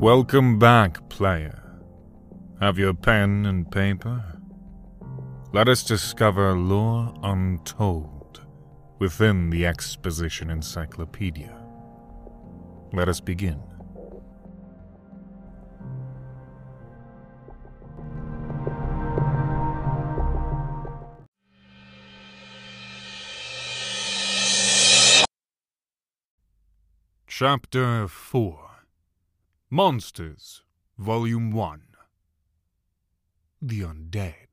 Welcome back, player. Have your pen and paper? Let us discover lore untold within the Exposition Encyclopedia. Let us begin. Chapter 4 Monsters, Volume 1 The Undead.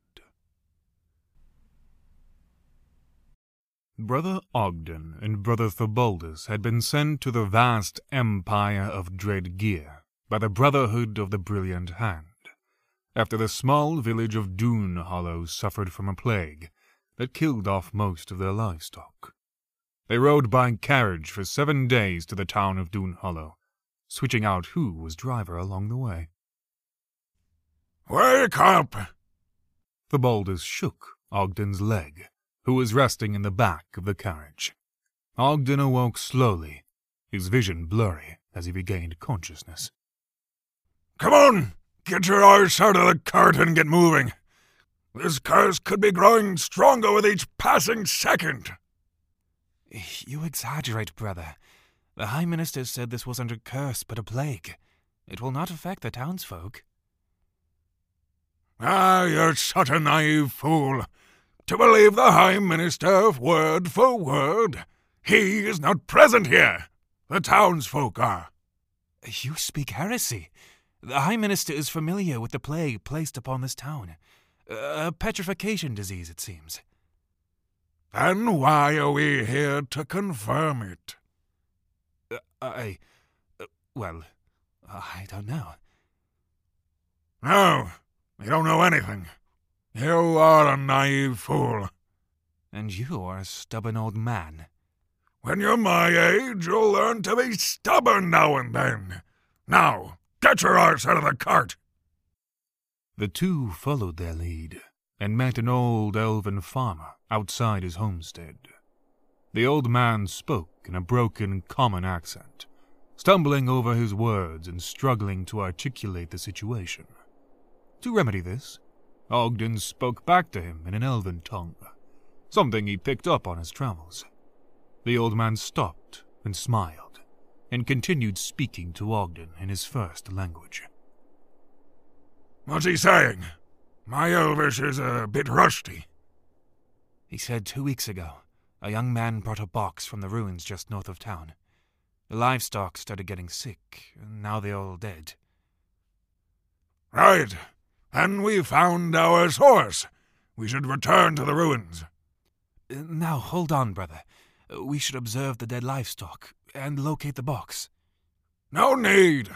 Brother Ogden and Brother Theobaldus had been sent to the vast empire of Dread Gear by the Brotherhood of the Brilliant Hand, after the small village of Dune Hollow suffered from a plague that killed off most of their livestock. They rode by carriage for seven days to the town of Dune Hollow, switching out who was driver along the way. Wake up! Theobaldus shook Ogden's leg, who was resting in the back of the carriage. Ogden awoke slowly, his vision blurry as he regained consciousness. Come on! Get your eyes out of the cart and get moving. This curse could be growing stronger with each passing second. You exaggerate, brother. The High Minister said this wasn't a curse but a plague. It will not affect the townsfolk. Ah, you're such a naive fool. To believe the High Minister word for word. He is not present here. The townsfolk are. You speak heresy. The High Minister is familiar with the plague placed upon this town. A petrification disease, it seems. Then why are we here to confirm it? I. Uh, well, I don't know. No, you don't know anything. You are a naive fool. And you are a stubborn old man. When you're my age, you'll learn to be stubborn now and then. Now, get your arse out of the cart. The two followed their lead and met an old elven farmer outside his homestead. The old man spoke in a broken common accent, stumbling over his words and struggling to articulate the situation. To remedy this, Ogden spoke back to him in an elven tongue, something he picked up on his travels. The old man stopped and smiled, and continued speaking to Ogden in his first language. What's he saying? My Elvish is a bit rusty. He said two weeks ago, a young man brought a box from the ruins just north of town. The livestock started getting sick, and now they're all dead. Right. And we found our source. We should return to the ruins. Uh, Now, hold on, brother. Uh, We should observe the dead livestock and locate the box. No need.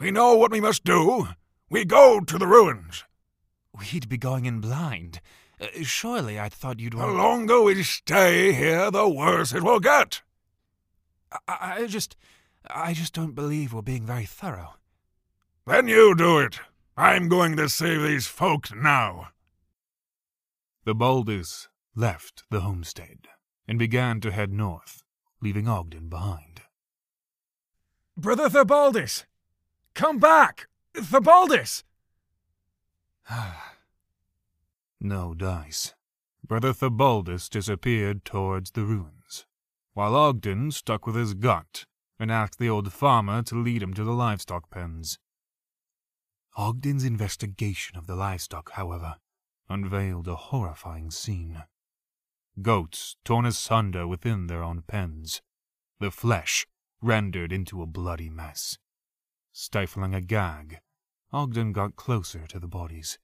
We know what we must do. We go to the ruins. We'd be going in blind. Uh, surely I thought you'd want. The longer we stay here, the worse it will get. I, I I just. I just don't believe we're being very thorough. Then you do it. I'm going to save these folk now. Theobaldus left the homestead and began to head north, leaving Ogden behind. Brother Theobaldus! Come back! Theobaldus! No dice. Brother Theobaldus disappeared towards the ruins, while Ogden stuck with his gut and asked the old farmer to lead him to the livestock pens. Ogden's investigation of the livestock, however, unveiled a horrifying scene. Goats torn asunder within their own pens, the flesh rendered into a bloody mess. Stifling a gag, Ogden got closer to the bodies.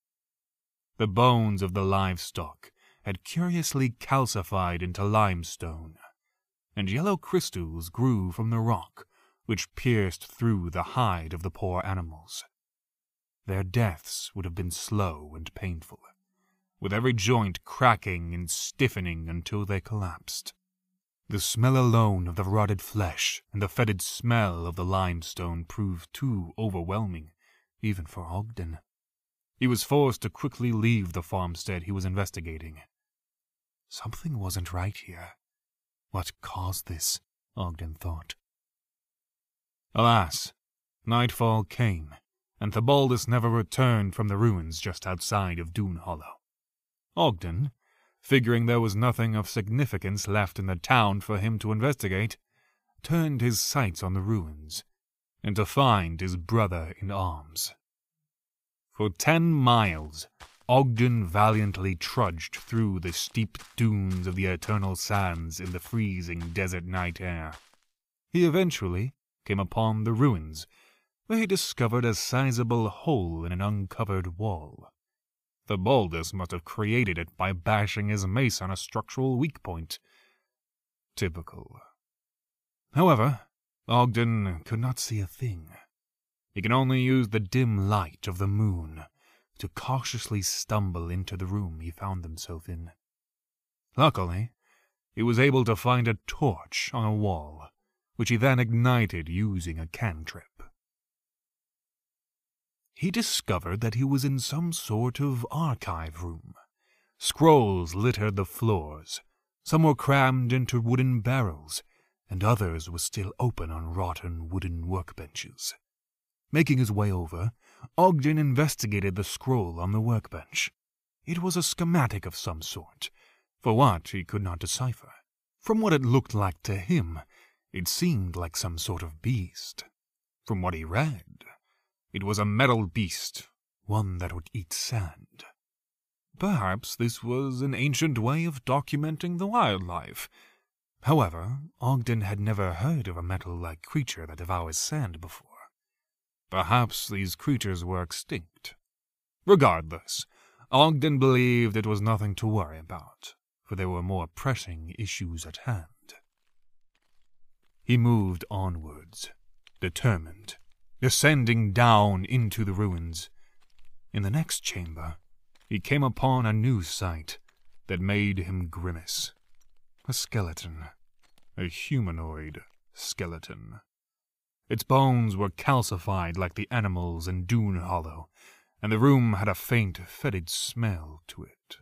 The bones of the livestock had curiously calcified into limestone, and yellow crystals grew from the rock which pierced through the hide of the poor animals. Their deaths would have been slow and painful, with every joint cracking and stiffening until they collapsed. The smell alone of the rotted flesh and the fetid smell of the limestone proved too overwhelming, even for Ogden. He was forced to quickly leave the farmstead he was investigating. Something wasn't right here. What caused this? Ogden thought. Alas, Nightfall came, and Theobaldus never returned from the ruins just outside of Dune Hollow. Ogden, figuring there was nothing of significance left in the town for him to investigate, turned his sights on the ruins and to find his brother in arms. For ten miles, Ogden valiantly trudged through the steep dunes of the eternal sands in the freezing desert night air. He eventually came upon the ruins, where he discovered a sizable hole in an uncovered wall. Theobaldus must have created it by bashing his mace on a structural weak point. Typical. However, Ogden could not see a thing. He could only use the dim light of the moon to cautiously stumble into the room he found himself in. Luckily, he was able to find a torch on a wall, which he then ignited using a cantrip. He discovered that he was in some sort of archive room. Scrolls littered the floors. Some were crammed into wooden barrels, and others were still open on rotten wooden workbenches. Making his way over, Ogden investigated the scroll on the workbench. It was a schematic of some sort, for what he could not decipher. From what it looked like to him, it seemed like some sort of beast. From what he read, it was a metal beast, one that would eat sand. Perhaps this was an ancient way of documenting the wildlife. However, Ogden had never heard of a metal-like creature that devours sand before. Perhaps these creatures were extinct. Regardless, Ogden believed it was nothing to worry about, for there were more pressing issues at hand. He moved onwards, determined, descending down into the ruins. In the next chamber, he came upon a new sight that made him grimace. A skeleton. A humanoid skeleton. Its bones were calcified like the animals in Dune Hollow, and the room had a faint, fetid smell to it.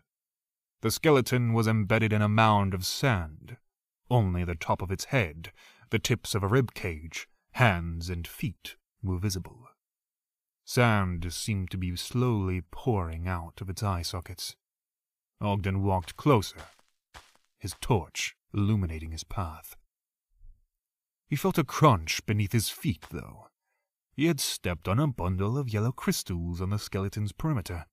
The skeleton was embedded in a mound of sand. Only the top of its head, the tips of a rib cage, hands, and feet were visible. Sand seemed to be slowly pouring out of its eye sockets. Ogden walked closer, his torch illuminating his path. He felt a crunch beneath his feet, though. He had stepped on a bundle of yellow crystals on the skeleton's perimeter.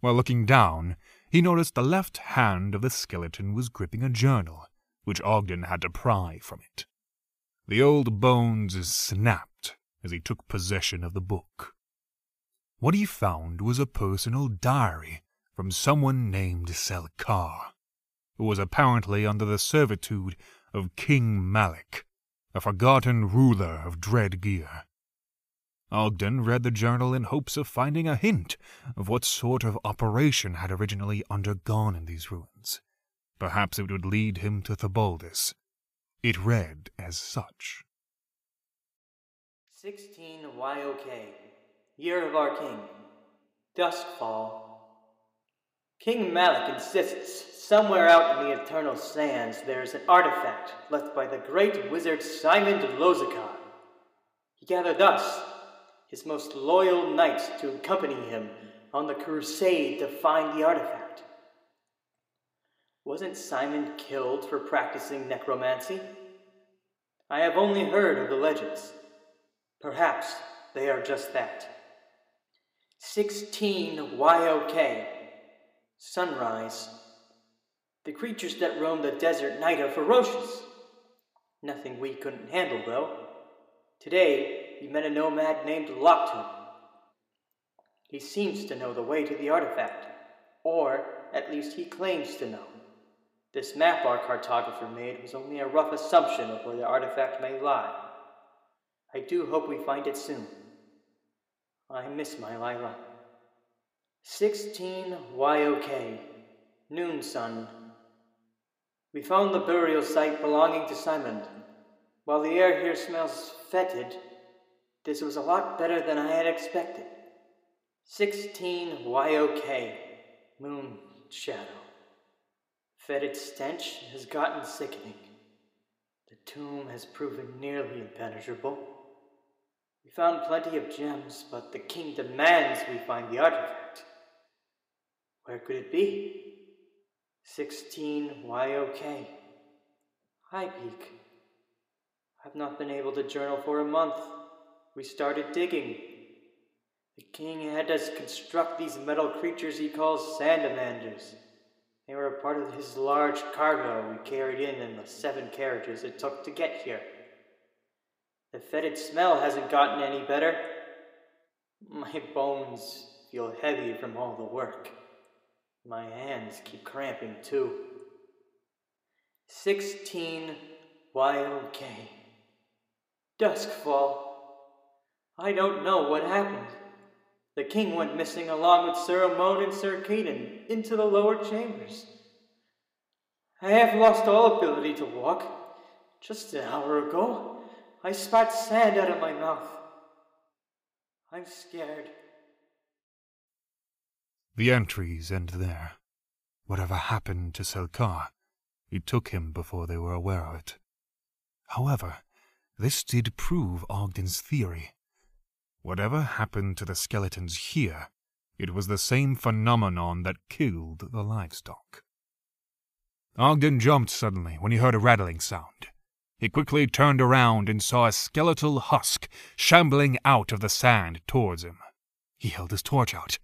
While looking down, he noticed the left hand of the skeleton was gripping a journal, which Ogden had to pry from it. The old bones snapped as he took possession of the book. What he found was a personal diary from someone named Selkar, who was apparently under the servitude of King Malik, a forgotten ruler of Dread Gear. Ogden read the journal in hopes of finding a hint of what sort of operation had originally undergone in these ruins. Perhaps it would lead him to Theobaldus. It read as such. 16 YOK, Year of our King, Duskfall. King Malik insists Somewhere out in the eternal sands, there's an artifact left by the great wizard Simon de Lozakar. He gathered us, his most loyal knights, to accompany him on the crusade to find the artifact. Wasn't Simon killed for practicing necromancy? I have only heard of the legends. Perhaps they are just that. 16 YOK, Sunrise. The creatures that roam the desert night are ferocious. Nothing we couldn't handle, though. Today, we met a nomad named Lockton. He seems to know the way to the artifact, or at least he claims to know. This map our cartographer made was only a rough assumption of where the artifact may lie. I do hope we find it soon. I miss my Lila. 16 YOK, noon sun, we found the burial site belonging to Simon. While the air here smells fetid, this was a lot better than I had expected. 16 YOK, moon shadow. Fetid stench has gotten sickening. The tomb has proven nearly impenetrable. We found plenty of gems, but the king demands we find the artifact. Where could it be? 16 YOK. High Peak. I've not been able to journal for a month. We started digging. The king had us construct these metal creatures he calls sandamanders. They were a part of his large cargo we carried in in the seven carriages it took to get here. The fetid smell hasn't gotten any better. My bones feel heavy from all the work. My hands keep cramping too. 16 YOK. Duskfall. I don't know what happened. The king went missing along with Sir Amon and Sir Caden into the lower chambers. I have lost all ability to walk. Just an hour ago, I spat sand out of my mouth. I'm scared. The entries end there. Whatever happened to Selkar, it took him before they were aware of it. However, this did prove Ogden's theory. Whatever happened to the skeletons here, it was the same phenomenon that killed the livestock. Ogden jumped suddenly when he heard a rattling sound. He quickly turned around and saw a skeletal husk shambling out of the sand towards him. He held his torch out.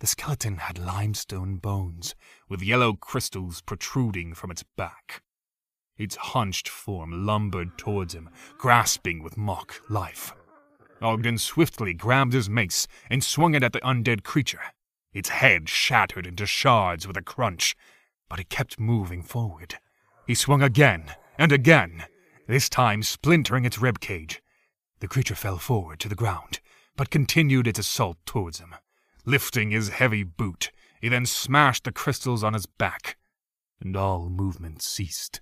The skeleton had limestone bones, with yellow crystals protruding from its back. Its hunched form lumbered towards him, grasping with mock life. Ogden swiftly grabbed his mace and swung it at the undead creature. Its head shattered into shards with a crunch, but it kept moving forward. He swung again and again, this time splintering its rib cage. The creature fell forward to the ground, but continued its assault towards him. Lifting his heavy boot, he then smashed the crystals on his back, and all movement ceased.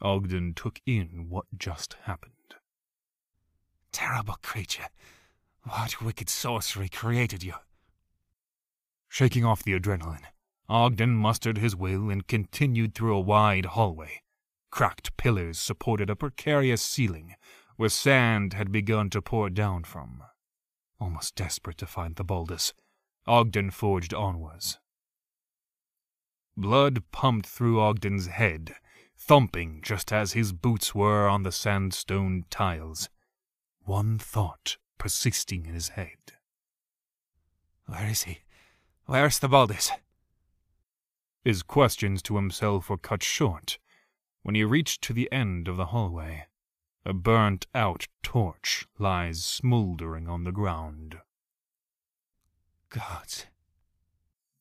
Ogden took in what just happened. Terrible creature. What wicked sorcery created you? Shaking off the adrenaline, Ogden mustered his will and continued through a wide hallway. Cracked pillars supported a precarious ceiling where sand had begun to pour down from. Almost desperate to find Theobaldus, Ogden forged onwards. Blood pumped through Ogden's head, thumping just as his boots were on the sandstone tiles. One thought persisting in his head. Where is he? Where's Theobaldus? His questions to himself were cut short when he reached to the end of the hallway, a burnt out torch lies smouldering on the ground. Gods.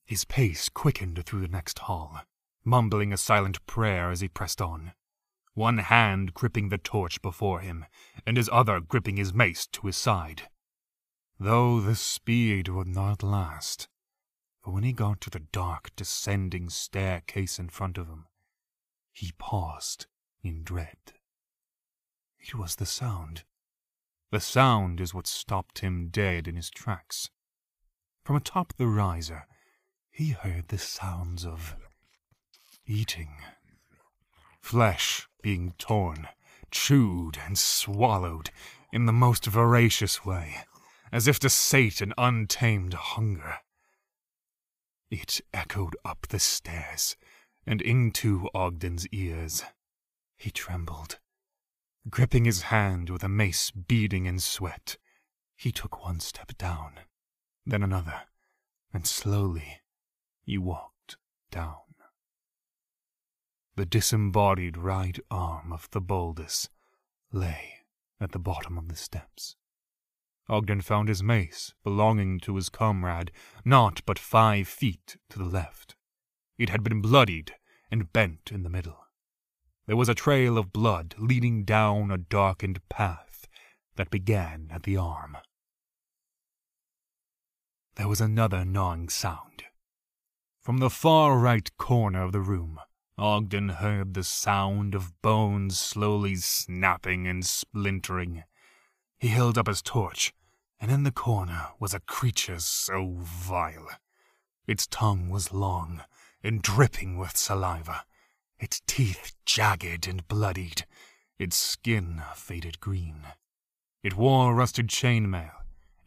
His pace quickened through the next hall, mumbling a silent prayer as he pressed on, one hand gripping the torch before him, and his other gripping his mace to his side. Though the speed would not last, for when he got to the dark descending staircase in front of him, he paused in dread. It was the sound. The sound is what stopped him dead in his tracks. From atop the riser, he heard the sounds of eating. Flesh being torn, chewed, and swallowed in the most voracious way, as if to sate an untamed hunger. It echoed up the stairs, and into Ogden's ears. He trembled. Gripping his hand with a mace beading in sweat, he took one step down, then another, and slowly he walked down. The disembodied right arm of Theobaldus lay at the bottom of the steps. Ogden found his mace belonging to his comrade not but five feet to the left. It had been bloodied and bent in the middle. There was a trail of blood leading down a darkened path that began at the arm. There was another gnawing sound. From the far right corner of the room, Ogden heard the sound of bones slowly snapping and splintering. He held up his torch, and in the corner was a creature so vile. Its tongue was long, and dripping with saliva, its teeth jagged and bloodied, its skin faded green. It wore rusted chainmail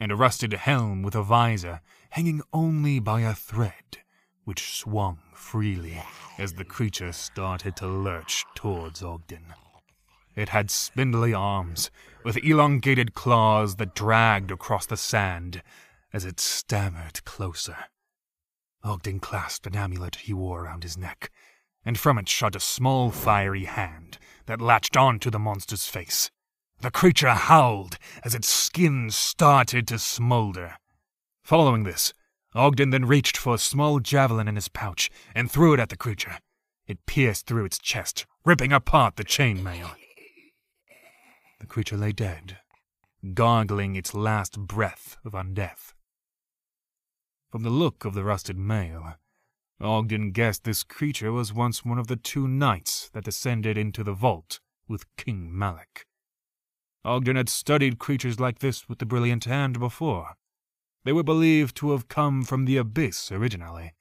and a rusted helm with a visor hanging only by a thread, which swung freely as the creature started to lurch towards Ogden. It had spindly arms with elongated claws that dragged across the sand as it stammered closer. Ogden clasped an amulet he wore around his neck, and from it shot a small fiery hand that latched onto the monster's face. The creature howled as its skin started to smolder. Following this, Ogden then reached for a small javelin in his pouch and threw it at the creature. It pierced through its chest, ripping apart the chainmail. The creature lay dead, gargling its last breath of undeath. From the look of the rusted mail, Ogden guessed this creature was once one of the two knights that descended into the vault with King Malik. Ogden had studied creatures like this with the Brilliant Hand before. They were believed to have come from the abyss originally.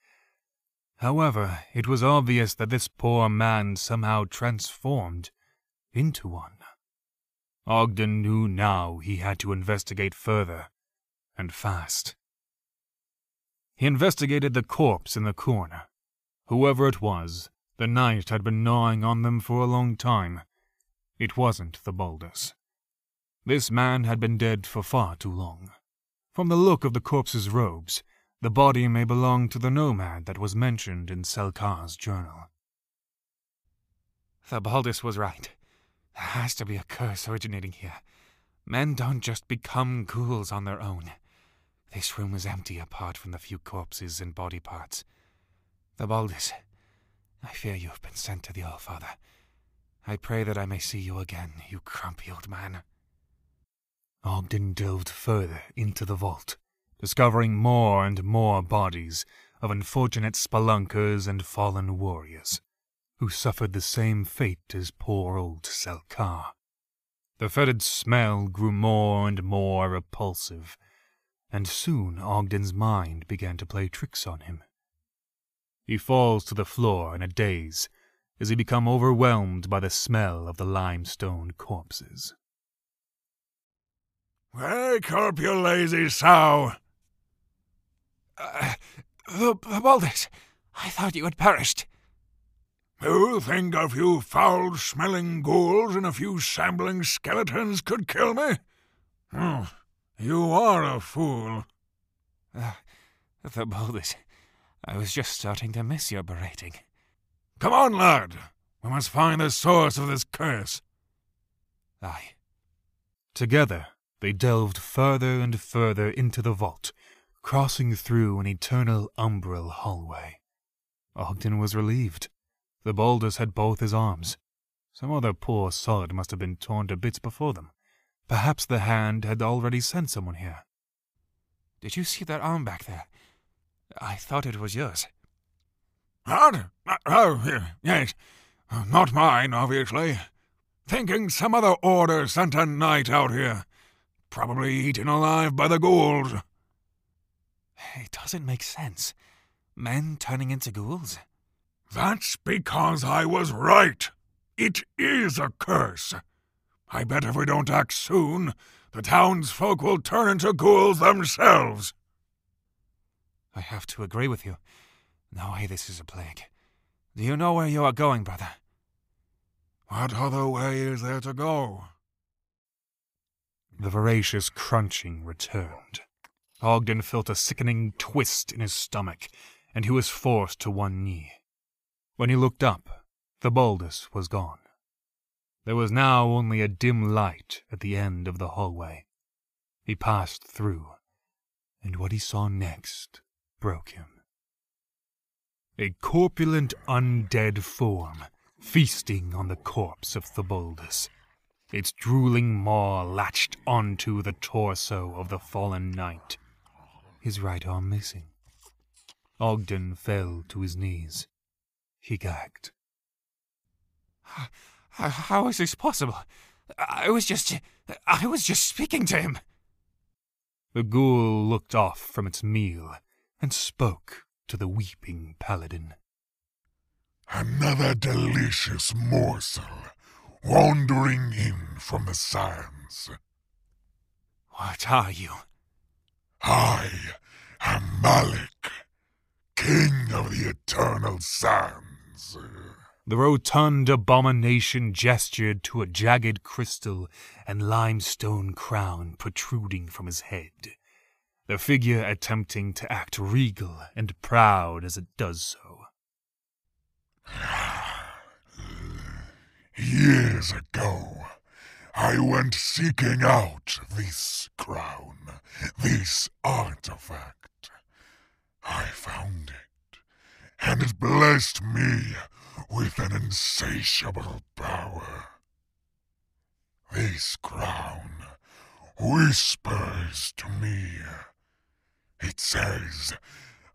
However, it was obvious that this poor man somehow transformed into one. Ogden knew now he had to investigate further, and fast. He investigated the corpse in the corner. Whoever it was, the knight had been gnawing on them for a long time. It wasn't Theobaldus. This man had been dead for far too long. From the look of the corpse's robes, the body may belong to the nomad that was mentioned in Selkar's journal. Theobaldus was right. There has to be a curse originating here. Men don't just become ghouls on their own. This room is empty apart from the few corpses and body parts. Theobaldus, I fear you have been sent to the Allfather. I pray that I may see you again, you crumpy old man. Ogden delved further into the vault, discovering more and more bodies of unfortunate spelunkers and fallen warriors, who suffered the same fate as poor old Selkar. The fetid smell grew more and more repulsive, and soon Ogden's mind began to play tricks on him. He falls to the floor in a daze as he become overwhelmed by the smell of the limestone corpses. Wake up, you lazy sow! Uh, the, Theobaldus, I thought you had perished. You think a few foul-smelling ghouls and a few shambling skeletons could kill me? Hmm. You are a fool. Uh, Theobaldus, I was just starting to miss your berating. Come on, lad. We must find the source of this curse. Aye. Together, they delved further and further into the vault, crossing through an eternal umbral hallway. Ogden was relieved. Theobaldus had both his arms. Some other poor sod must have been torn to bits before them. Perhaps the hand had already sent someone here. Did you see that arm back there? I thought it was yours. What? Oh, yes. Not mine, obviously. Thinking some other order sent a knight out here. Probably eaten alive by the ghouls. It doesn't make sense. Men turning into ghouls? That's because I was right. It is a curse. I bet if we don't act soon, the townsfolk will turn into ghouls themselves. I have to agree with you. No way this is a plague. Do you know where you are going, brother? What other way is there to go? The voracious crunching returned. Ogden felt a sickening twist in his stomach, and he was forced to one knee. When he looked up, Theobaldus was gone. There was now only a dim light at the end of the hallway. He passed through, and what he saw next broke him. A corpulent undead form feasting on the corpse of Theobaldus, its drooling maw latched onto the torso of the fallen knight, his right arm missing. Ogden fell to his knees. He gagged. How is this possible? I was just. I was just speaking to him. The ghoul looked off from its meal and spoke to the weeping paladin. Another delicious morsel wandering in from the sands. What are you? I am Malik, king of the eternal sands. The rotund abomination gestured to a jagged crystal and limestone crown protruding from his head, the figure attempting to act regal and proud as it does so. Years ago, I went seeking out this crown, this artifact. I found it, and it blessed me with an insatiable power. This crown whispers to me. It says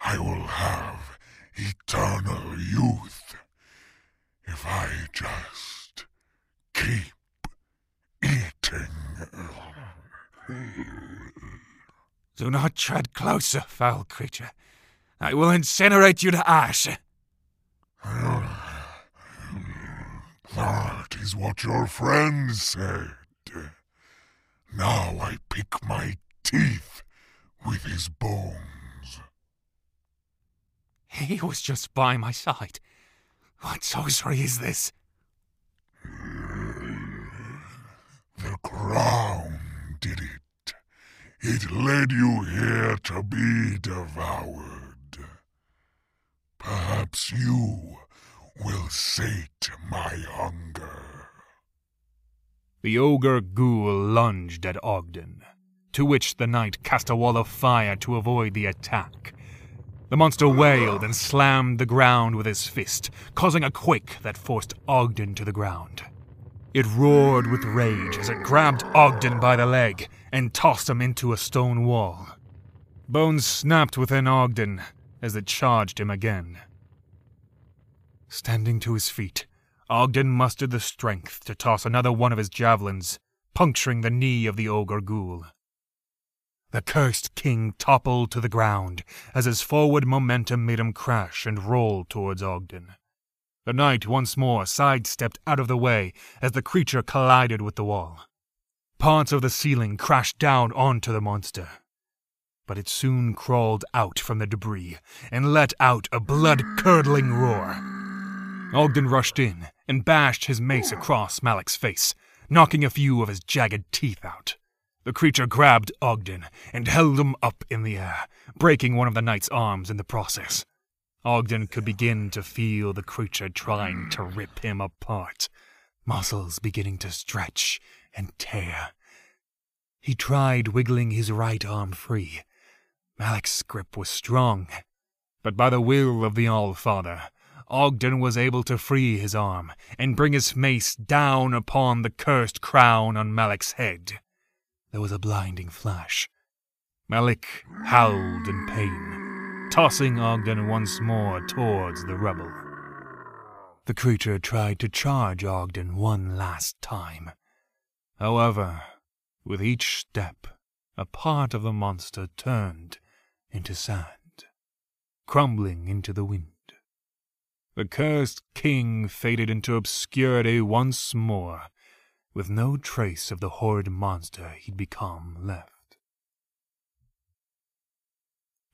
I will have eternal youth if I just keep eating. Do not tread closer, foul creature. I will incinerate you to ash. That is what your friend said. Now I pick my teeth with his bones. He was just by my side. What sorcery is this? The crown did it. It led you here to be devoured. Perhaps you will sate my hunger. The ogre ghoul lunged at Ogden, to which the knight cast a wall of fire to avoid the attack. The monster wailed and slammed the ground with his fist, causing a quake that forced Ogden to the ground. It roared with rage as it grabbed Ogden by the leg and tossed him into a stone wall. Bones snapped within Ogden as it charged him again. Standing to his feet, Ogden mustered the strength to toss another one of his javelins, puncturing the knee of the ogre ghoul. The cursed king toppled to the ground as his forward momentum made him crash and roll towards Ogden. The knight once more sidestepped out of the way as the creature collided with the wall. Parts of the ceiling crashed down onto the monster. But it soon crawled out from the debris and let out a blood curdling roar. Ogden rushed in and bashed his mace across Malik's face, knocking a few of his jagged teeth out. The creature grabbed Ogden and held him up in the air, breaking one of the knight's arms in the process. Ogden could begin to feel the creature trying to rip him apart, muscles beginning to stretch and tear. He tried wiggling his right arm free. Malik's grip was strong, but by the will of the All-Father, Ogden was able to free his arm and bring his mace down upon the cursed crown on Malik's head. There was a blinding flash. Malik howled in pain, tossing Ogden once more towards the rubble. The creature tried to charge Ogden one last time. However, with each step, a part of the monster turned into sand, crumbling into the wind. The cursed king faded into obscurity once more, with no trace of the horrid monster he'd become left.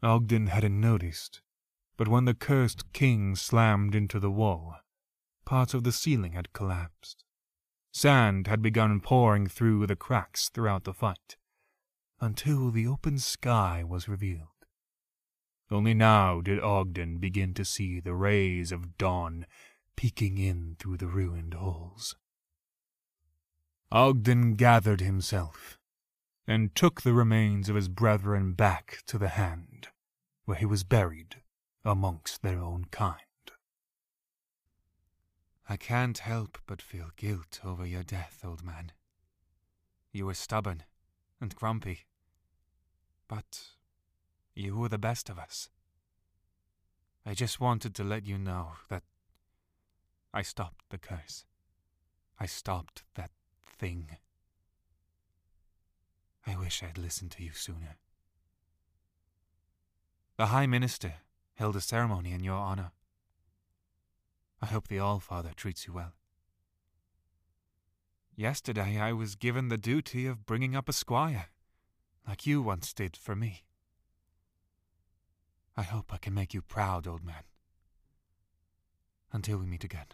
Ogden hadn't noticed, but when the cursed king slammed into the wall, parts of the ceiling had collapsed. Sand had begun pouring through the cracks throughout the fight, until the open sky was revealed. Only now did Ogden begin to see the rays of dawn peeking in through the ruined holes. Ogden gathered himself and took the remains of his brethren back to the hand, where he was buried amongst their own kind. I can't help but feel guilt over your death, old man. You were stubborn and grumpy, but you were the best of us. I just wanted to let you know that I stopped the curse. I stopped that thing. I wish I'd listened to you sooner. The High Minister held a ceremony in your honor. I hope the All-Father treats you well. Yesterday I was given the duty of bringing up a squire. like you once did for me. I hope I can make you proud, old man. Until we meet again.